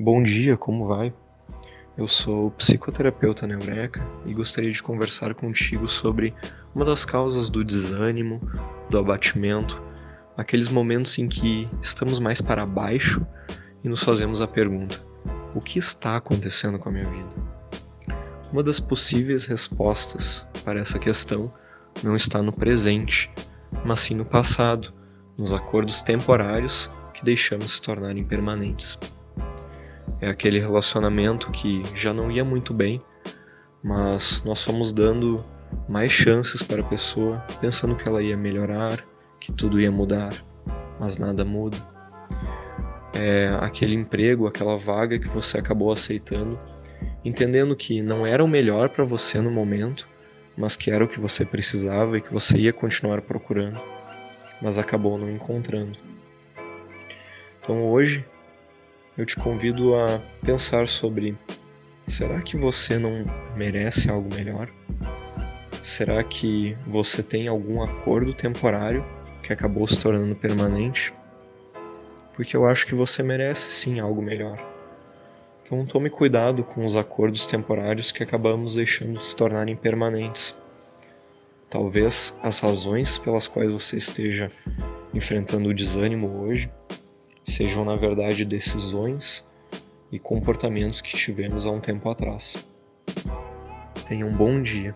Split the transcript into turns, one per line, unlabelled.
Bom dia, como vai? Eu sou psicoterapeuta Neureca e gostaria de conversar contigo sobre uma das causas do desânimo, do abatimento, aqueles momentos em que estamos mais para baixo e nos fazemos a pergunta: o que está acontecendo com a minha vida? Uma das possíveis respostas para essa questão não está no presente, mas sim no passado, nos acordos temporários que deixamos se tornar impermanentes. É aquele relacionamento que já não ia muito bem, mas nós fomos dando mais chances para a pessoa, pensando que ela ia melhorar, que tudo ia mudar, mas nada muda. É aquele emprego, aquela vaga que você acabou aceitando, entendendo que não era o melhor para você no momento, mas que era o que você precisava e que você ia continuar procurando, mas acabou não encontrando. Então hoje eu te convido a pensar sobre: será que você não merece algo melhor? Será que você tem algum acordo temporário que acabou se tornando permanente? Porque eu acho que você merece sim algo melhor. Então tome cuidado com os acordos temporários que acabamos deixando se tornarem permanentes. Talvez as razões pelas quais você esteja enfrentando o desânimo hoje sejam na verdade decisões e comportamentos que tivemos há um tempo atrás. Tenha um bom dia.